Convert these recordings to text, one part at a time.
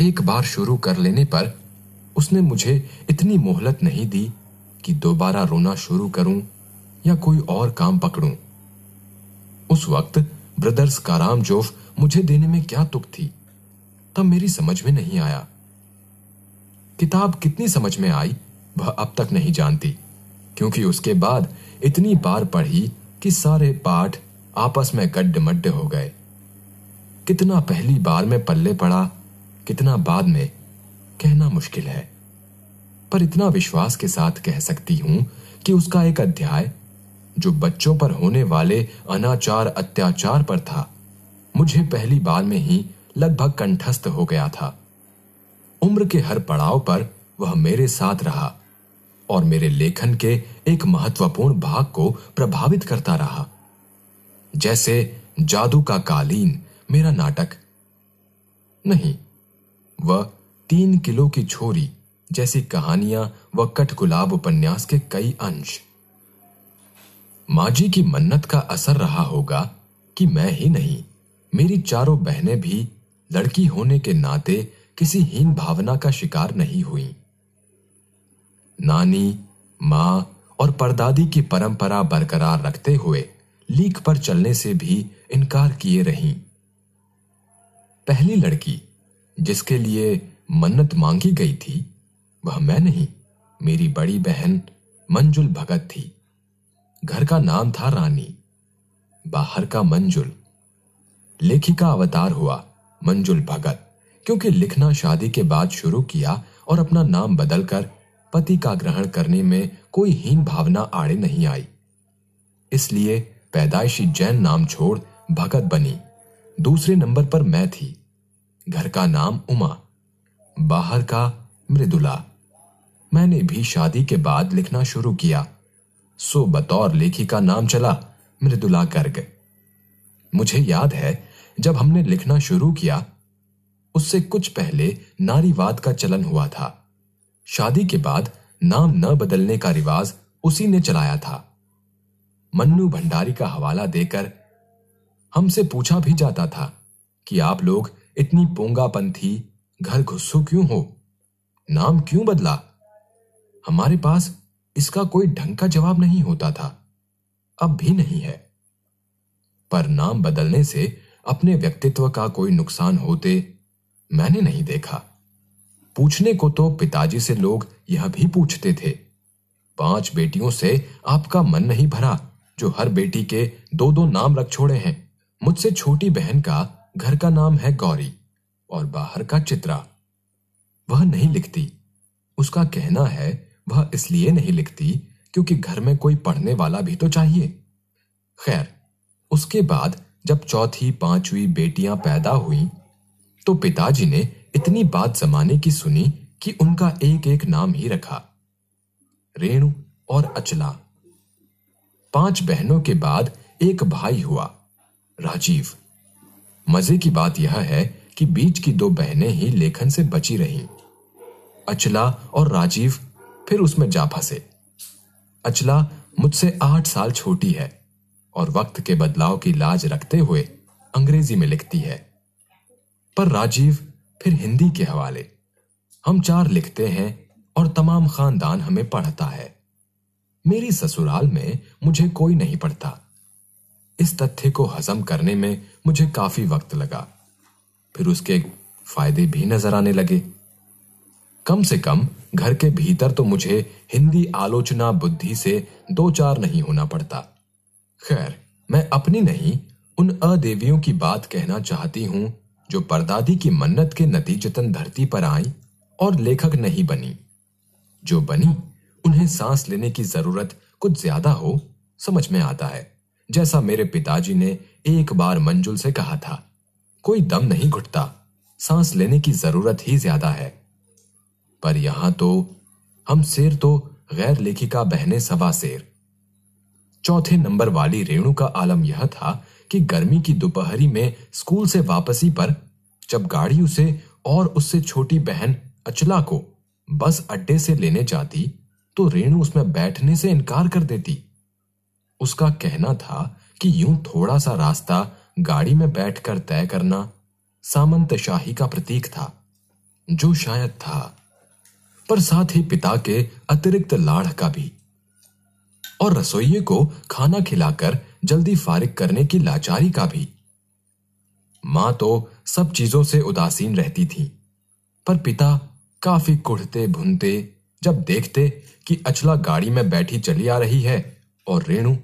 एक बार शुरू कर लेने पर उसने मुझे इतनी मोहलत नहीं दी कि दोबारा रोना शुरू करूँ या कोई और काम पकड़ूं। उस वक्त ब्रदर्स काराम जोफ मुझे देने में क्या तुक थी, तब मेरी समझ में नहीं आया। किताब कितनी समझ में आई, वह अब तक नहीं जानती, क्योंकि उसके बाद इतनी बार पढ़ी कि सारे पाठ आपस में गड्ढ मड्ढ हो गए। कितना पहली बार में पल्ले पड़ा कितना बाद में कहना मुश्किल है। पर इतना विश्वास के साथ कह सकती हूँ कि उसका एक अध्याय, जो बच्चों पर होने वाले अनाचार अत्याचार पर था, मुझे पहली बार में ही लगभग कंठस्थ हो गया था। उम्र के हर पड़ाव पर वह मेरे साथ रहा और मेरे लेखन के एक महत्वपूर्ण भाग को प्रभावित करता रहा। जैसे जादू का कालीन, मेरा नाटक। नहीं वह तीन किलो की छोरी, जैसी कहानियाँ व कठगुलाब उपन्यास के कई अंश। माजी की मन्नत का असर रहा होगा कि मैं ही नहीं, मेरी चारों बहनें भी लड़की होने के नाते किसी हीन भावना का शिकार नहीं हुई। नानी, माँ और परदादी की परंपरा बरकरार रखते हुए लीक पर चलने से भी इनकार किए रहीं। पहली लड़की जिसके लिए मन्नत मांगी गई थी, वह मैं नहीं, मेरी बड़ी बहन मंजुल भगत थी। घर का नाम था रानी, बाहर का मंजुल। लेखिका अवतार हुआ मंजुल भगत, क्योंकि लिखना शादी के बाद शुरू किया और अपना नाम बदलकर पति का ग्रहण करने में कोई हीन भावना आड़े नहीं आई। इसलिए पैदाइशी जैन नाम छोड़ भगत बनी। दूसरे नंबर पर मैं थी। घर का नाम उमा, बाहर का मृदुला। मैंने भी शादी के बाद लिखना शुरू किया, सो बतौर लेखिका नाम चला मृदुला गर्ग। मुझे याद है, जब हमने लिखना शुरू किया, उससे कुछ पहले नारीवाद का चलन हुआ था। शादी के बाद नाम न बदलने का रिवाज उसी ने चलाया था। मन्नू भंडारी का हवाला देकर हमसे पूछा भी जाता था कि आप लोग इतनी पोंगापंथी घर घुस्सो क्यों हो? नाम क्यों बदला? हमारे पास इसका कोई ढंग का जवाब नहीं होता था, अब भी नहीं है। पर नाम बदलने से अपने व्यक्तित्व का कोई नुकसान होते मैंने नहीं देखा। पूछने को तो पिताजी से लोग यह भी पूछते थे, पाँच बेटियों से आपका मन नहीं भरा, जो हर बेटी के दो दो नाम रख छोड़े हैं, मुझसे छोटी बहन का घर का नाम है गौरी और बाहर का चित्रा। वह नहीं लिखती। उसका कहना है, वह इसलिए नहीं लिखती क्योंकि घर में कोई पढ़ने वाला भी तो चाहिए। खैर, उसके बाद जब चौथी, पांचवी बेटियाँ पैदा हुई तो पिताजी ने इतनी बात जमाने की सुनी कि उनका एक एक नाम ही रखा। रेणु और अचला। पाँच बहनों के बाद एक भाई हुआ, राजीव। मज़े की बात यह है कि बीच की दो बहनें ही लेखन से बची रहीं। अचला और राजीव फिर उसमें जा फंसे। अचला मुझसे आठ साल छोटी है और वक्त के बदलाव की लाज रखते हुए अंग्रेज़ी में लिखती है। पर राजीव फिर हिंदी के हवाले। हम चार लिखते हैं और तमाम खानदान हमें पढ़ता है। मेरी ससुराल में मुझे कोई नहीं पढ़ता। इस तथ्य को हजम करने में मुझे काफ़ी वक्त लगा। फिर उसके फ़ायदे भी नज़र आने लगे। कम से कम घर के भीतर तो मुझे हिंदी आलोचना बुद्धि से दो चार नहीं होना पड़ता। खैर, मैं अपनी नहीं, उन अदेवियों की बात कहना चाहती हूँ, जो परदादी की मन्नत के नतीजतन धरती पर आई और लेखक नहीं बनी। जो बनी, उन्हें सांस लेने की ज़रूरत कुछ ज़्यादा हो, समझ में आता है। जैसा मेरे पिताजी ने एक बार मंजुल से कहा था, कोई दम नहीं घुटता, सांस लेने की ज़रूरत ही ज़्यादा है। पर यहाँ तो हम शेर तो गैर लेखिका बहने सवा शेर। चौथे नंबर वाली रेणु का आलम यह था कि गर्मी की दोपहरी में स्कूल से वापसी पर जब गाड़ी उसे और उससे छोटी बहन अचला को बस अड्डे से लेने जाती तो रेणु उसमें बैठने से इनकार कर देती। उसका कहना था कि यूँ थोड़ा सा रास्ता गाड़ी में बैठकर तय करना सामंत शाही का प्रतीक था, जो शायद था, पर साथ ही पिता के अतिरिक्त लाड़ का भी। और रसोइये को खाना खिलाकर जल्दी फारिग करने की लाचारी का भी। माँ तो सब चीज़ों से उदासीन रहती थी, पर पिता काफ़ी कुढ़ते भुनते जब देखते कि अचला गाड़ी में बैठी चली आ रही है और रेणु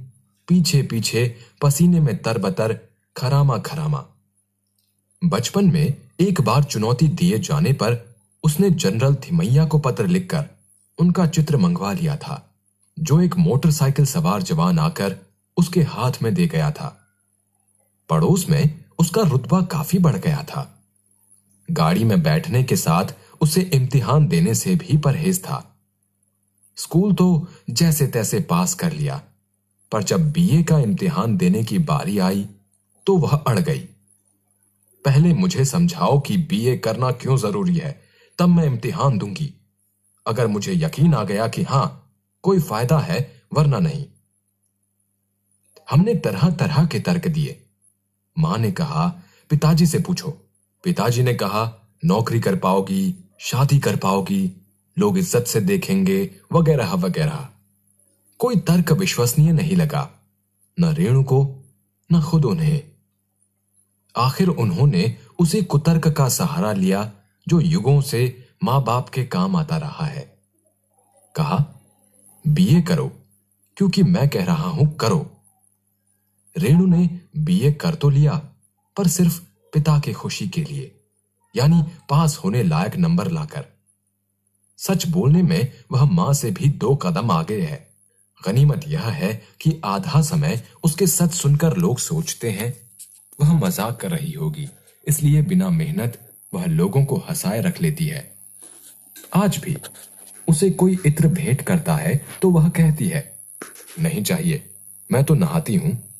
पीछे पीछे पसीने में तरबतर, खरामा खरामा। बचपन में एक बार चुनौती दिए जाने पर उसने जनरल थिमैया को पत्र लिखकर उनका चित्र मंगवा लिया था, जो एक मोटरसाइकिल सवार जवान आकर उसके हाथ में दे गया था। पड़ोस में उसका रुतबा काफ़ी बढ़ गया था। गाड़ी में बैठने के साथ उसे इम्तिहान देने से भी परहेज था। स्कूल तो जैसे तैसे पास कर लिया। पर जब बीए का इम्तिहान देने की बारी आई तो वह अड़ गई। पहले मुझे समझाओ कि बीए करना क्यों ज़रूरी है, तब मैं इम्तिहान दूँगी। अगर मुझे यकीन आ गया कि हाँ, कोई फ़ायदा है, वरना नहीं। हमने तरह तरह के तर्क दिए। माँ ने कहा, पिताजी से पूछो। पिताजी ने कहा, नौकरी कर पाओगी, शादी कर पाओगी, लोग इज़्ज़त से देखेंगे वगैरह वगैरह कोई तर्क विश्वसनीय नहीं लगा। न रेणु को, न खुद उन्हें। आखिर उन्होंने उसी कुतर्क का सहारा लिया, जो युगों से माँ बाप के काम आता रहा है। कहा, बीए करो, क्योंकि मैं कह रहा हूँ करो। रेणु ने बीए कर तो लिया, पर सिर्फ़ पिता की खुशी के लिए, यानी पास होने लायक नंबर लाकर। सच बोलने में वह माँ से भी दो कदम आगे है। गनीमत यह है कि आधा समय उसके सच सुनकर लोग सोचते हैं, वह मज़ाक कर रही होगी। इसलिए बिना मेहनत, वह लोगों को हंसाए रख लेती है। आज भी उसे कोई इत्र भेंट करता है तो वह कहती है, नहीं चाहिए, मैं तो नहाती हूँ।